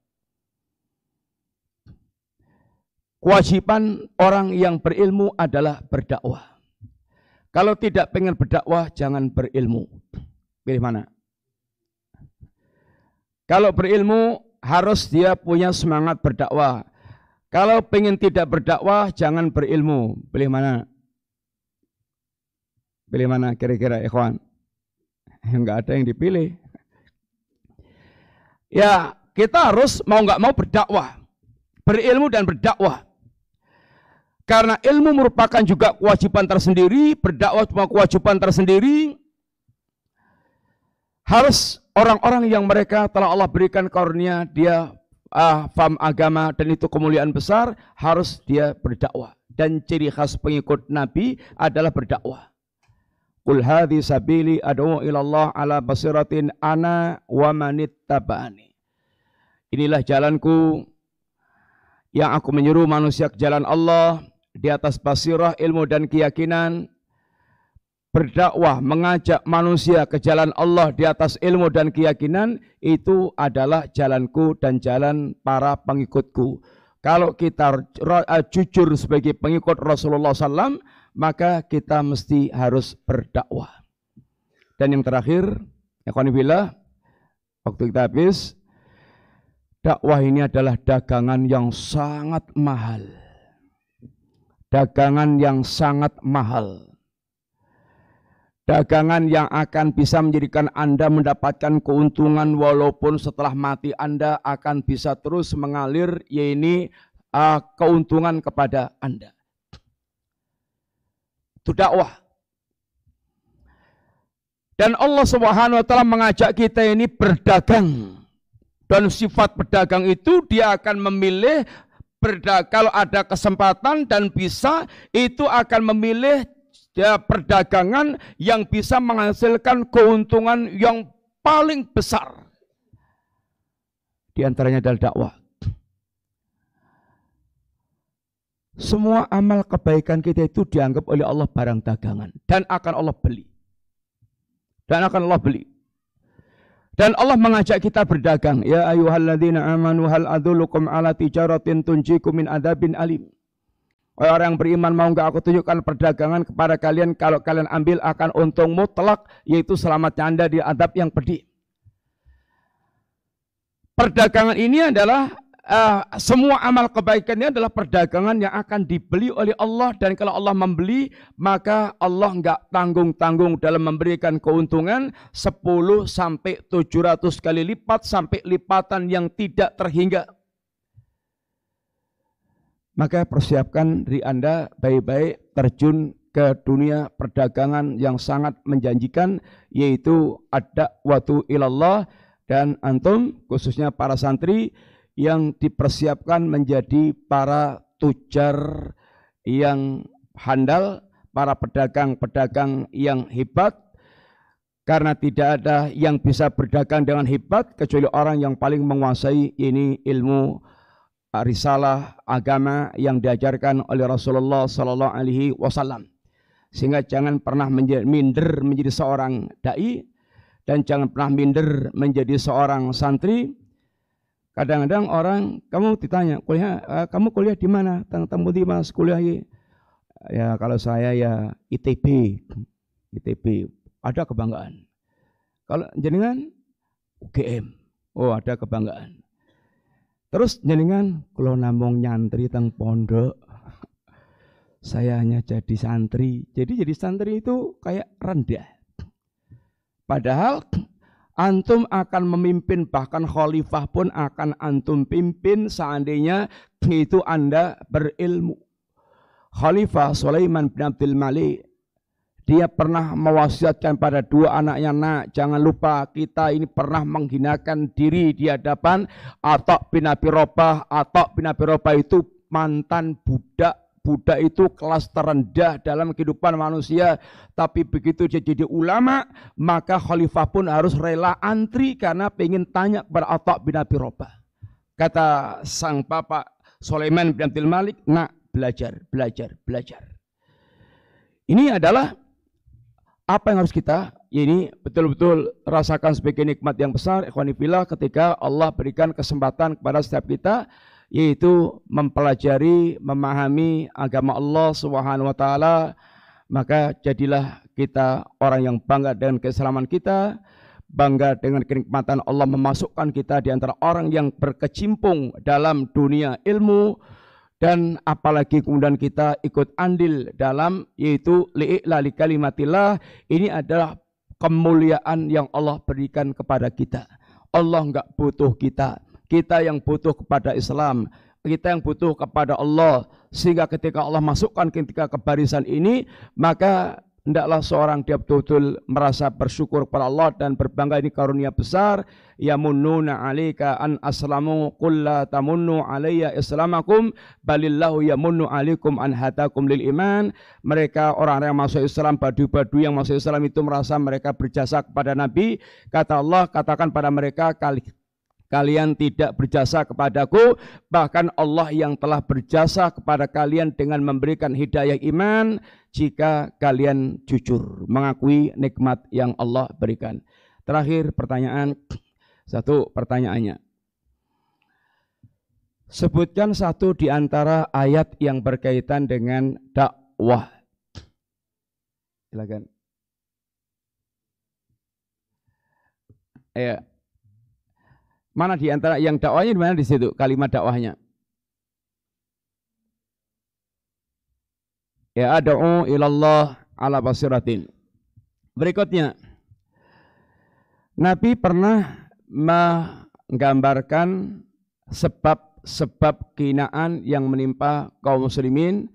Kewajiban orang yang berilmu adalah berdakwah. Kalau tidak pengen berdakwah, jangan berilmu. Pilih mana? Kalau berilmu, harus dia punya semangat berdakwah. Kalau pengen tidak berdakwah, jangan berilmu. Pilih mana? Pilih mana kira-kira, ikhwan? Enggak ada yang dipilih. Ya, kita harus mau nggak mau berdakwah. Berilmu dan berdakwah. Karena ilmu merupakan juga kewajiban tersendiri, berdakwah cuma kewajiban tersendiri. Harus orang-orang yang mereka telah Allah berikan karunia, dia ah, faham agama dan itu kemuliaan besar, harus dia berdakwah. Dan ciri khas pengikut Nabi adalah berdakwah. Qul hadhi sabili ad'u ilallah ala basiratin ana wa manittaba'ani. Inilah jalanku yang aku menyuruh manusia ke jalan Allah di atas basirah ilmu dan keyakinan berdakwah mengajak manusia ke jalan Allah di atas ilmu dan keyakinan itu adalah jalanku dan jalan para pengikutku. Kalau kita uh, jujur sebagai pengikut Rasulullah SAW, maka kita mesti harus berdakwah. Dan yang terakhir, ya waktu kita habis, dakwah ini adalah dagangan yang sangat mahal dagangan yang sangat mahal. Dagangan yang akan bisa menjadikan Anda mendapatkan keuntungan walaupun setelah mati Anda akan bisa terus mengalir yaitu uh, keuntungan kepada Anda. Itu dakwah. Dan Allah Subhanahu wa taala mengajak kita ini berdagang. Dan sifat berdagang itu dia akan memilih berdagang, kalau ada kesempatan dan bisa itu akan memilih ya, perdagangan yang bisa menghasilkan keuntungan yang paling besar. Di antaranya adalah dakwah. Semua amal kebaikan kita itu dianggap oleh Allah barang dagangan dan akan Allah beli. Dan akan Allah beli. Dan Allah mengajak kita berdagang. Ya ayuhalladzina amanu hal adulukum ala tijaratin tunjikum min adabin alim. Orang yang beriman mau enggak aku tunjukkan perdagangan kepada kalian kalau kalian ambil akan untung mutlak yaitu selamatnya anda di adab yang pedih. Perdagangan ini adalah uh, semua amal kebaikannya adalah perdagangan yang akan dibeli oleh Allah dan kalau Allah membeli maka Allah enggak tanggung-tanggung dalam memberikan keuntungan 10 sampai 700 kali lipat sampai lipatan yang tidak terhingga. Maka persiapkan diri Anda baik-baik terjun ke dunia perdagangan yang sangat menjanjikan yaitu ada waktu ilallah dan antum khususnya para santri yang dipersiapkan menjadi para tujar yang handal, para pedagang-pedagang yang hebat, karena tidak ada yang bisa berdagang dengan hebat kecuali orang yang paling menguasai ini ilmu risalah agama yang diajarkan oleh Rasulullah Sallallahu Alaihi Wasallam. Sehingga jangan pernah menjadi, minder menjadi seorang dai dan jangan pernah minder menjadi seorang santri Kadang-kadang orang kamu ditanya, kuliah uh, kamu kuliah di mana? Tang temu di Mas kuliah ya kalau saya ya ITB. ITB ada kebanggaan. Kalau jenengan UGM. Oh, ada kebanggaan. Terus jenengan kalau namung nyantri teng pondok saya hanya jadi santri. Jadi jadi santri itu kayak rendah. Padahal Antum akan memimpin bahkan khalifah pun akan antum pimpin seandainya itu Anda berilmu. Khalifah Sulaiman bin Abdul Malik dia pernah mewasiatkan pada dua anaknya nak jangan lupa kita ini pernah menghinakan diri di hadapan Atok bin Abi Robah Atok bin Abi Robah itu mantan budak budak itu kelas terendah dalam kehidupan manusia. Tapi begitu dia jadi ulama, maka khalifah pun harus rela antri karena pengen tanya kepada Atta bin Abi Robah. Kata sang bapak Sulaiman bin Abdul Malik, nak belajar, belajar, belajar. Ini adalah apa yang harus kita ini betul-betul rasakan sebagai nikmat yang besar ikhwanifillah ketika Allah berikan kesempatan kepada setiap kita yaitu mempelajari, memahami agama Allah Subhanahu wa taala, maka jadilah kita orang yang bangga dengan keislaman kita, bangga dengan kenikmatan Allah memasukkan kita di antara orang yang berkecimpung dalam dunia ilmu dan apalagi kemudian kita ikut andil dalam yaitu li'la li kalimatillah ini adalah kemuliaan yang Allah berikan kepada kita. Allah enggak butuh kita kita yang butuh kepada Islam, kita yang butuh kepada Allah. Sehingga ketika Allah masukkan ketika kebarisan ini, maka hendaklah seorang dia betul-betul merasa bersyukur kepada Allah dan berbangga ini karunia besar ya mununa alika an aslamu qul la tamunnu alayya islamakum balillahu yamunnu alaikum an hatakum lil iman mereka orang-orang yang masuk Islam badu-badu yang masuk Islam itu merasa mereka berjasa kepada Nabi kata Allah katakan pada mereka kalian tidak berjasa kepadaku, bahkan Allah yang telah berjasa kepada kalian dengan memberikan hidayah iman jika kalian jujur mengakui nikmat yang Allah berikan. Terakhir pertanyaan, satu pertanyaannya. Sebutkan satu di antara ayat yang berkaitan dengan dakwah. Silakan. Ya, Mana di antara yang dakwahnya di mana di situ kalimat dakwahnya? Ya ad'u ilallah ala basiratin. Berikutnya Nabi pernah menggambarkan sebab-sebab kinaan yang menimpa kaum muslimin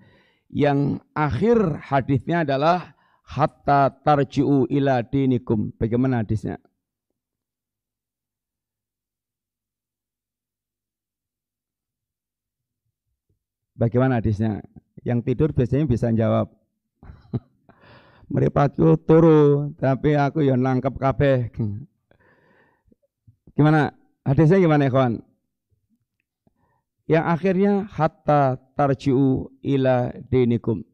yang akhir hadisnya adalah hatta tarji'u ila dinikum. Bagaimana hadisnya? Bagaimana hadisnya? Yang tidur biasanya bisa jawab. Meripatku turu, tapi aku yang nangkep kabeh. Gimana? Hadisnya gimana, kawan? Yang akhirnya hatta tarji'u ila dinikum.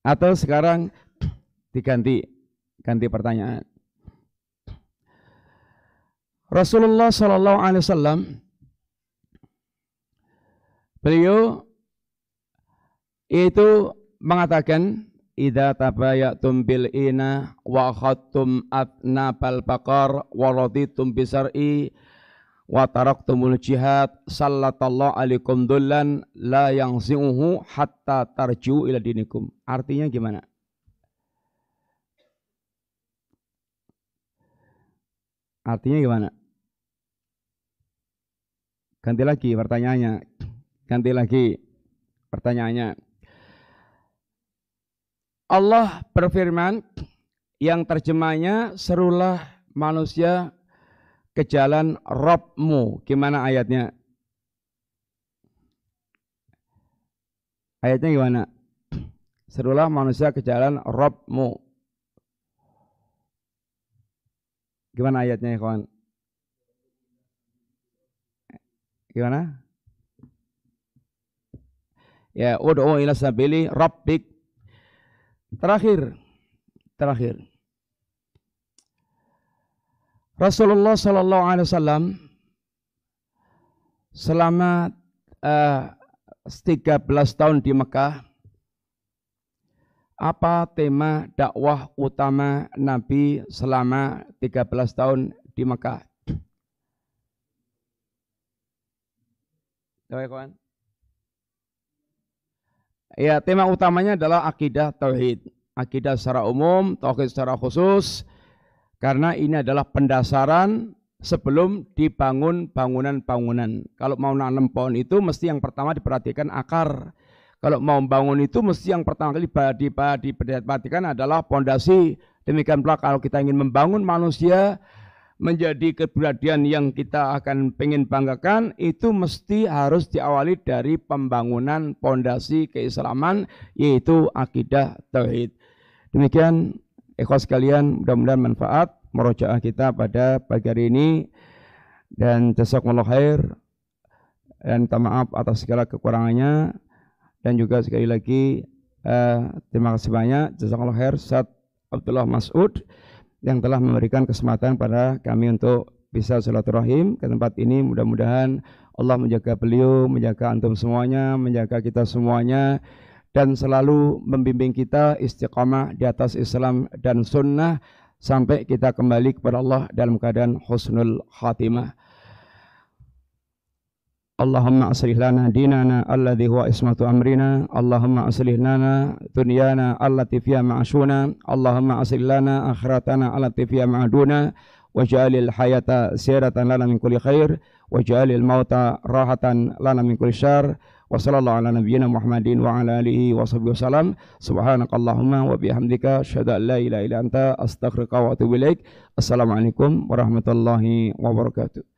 Atau sekarang diganti ganti pertanyaan. Rasulullah Shallallahu Alaihi Wasallam Beliau itu mengatakan idza tabayatum bil ina wa khattum atnabal baqar wa raditum bisar'i wa taraktumul jihad sallallahu alaikum dullan la yangzi'uhu hatta tarji'u ila dinikum. Artinya gimana? Artinya gimana? Ganti lagi pertanyaannya. Ganti lagi pertanyaannya. Allah berfirman yang terjemahnya serulah manusia ke jalan Robmu. Gimana ayatnya? Ayatnya gimana? Serulah manusia ke jalan Robmu. Gimana ayatnya ya kawan? Gimana? Ya, ud'u ila sabili rabbik. Terakhir, terakhir. Rasulullah sallallahu alaihi wasallam selama uh, eh, 13 tahun di Mekah apa tema dakwah utama Nabi selama 13 tahun di Mekah? Coba kawan. Ya, tema utamanya adalah akidah tauhid. Akidah secara umum, tauhid secara khusus. Karena ini adalah pendasaran sebelum dibangun bangunan-bangunan. Kalau mau nanam pohon itu mesti yang pertama diperhatikan akar. Kalau mau bangun itu mesti yang pertama kali diperhatikan adalah pondasi. Demikian pula kalau kita ingin membangun manusia, menjadi keberadaan yang kita akan pengen banggakan itu mesti harus diawali dari pembangunan pondasi keislaman yaitu akidah tauhid. Demikian ikhwas sekalian mudah-mudahan manfaat merojaah kita pada pagi hari ini. Dan jazakumullah khair. Dan minta maaf atas segala kekurangannya. Dan juga sekali lagi uh, terima kasih banyak. Jazakallahu khair Ustaz Abdullah Mas'ud yang telah memberikan kesempatan pada kami untuk bisa silaturahim ke tempat ini mudah-mudahan Allah menjaga beliau menjaga antum semuanya menjaga kita semuanya dan selalu membimbing kita istiqamah di atas Islam dan sunnah sampai kita kembali kepada Allah dalam keadaan husnul khatimah. اللهم أصلح لنا ديننا الذي هو اسمة أمرنا. اللهم أصلح لنا دنيانا التي فيها معشونا اللهم أصلح لنا آخرتنا التي فيها معدونا واجعل الحياة سيرة لنا من كل خير. واجعل الموت راحة لنا من كل شر. وصلى الله على نبينا محمد وعلى آله وصحبه وسلم. سبحانك اللهم وبحمدك أشهد أن لا إله إلا أنت أستغفرك وأتوب إليك. السلام عليكم ورحمة الله وبركاته.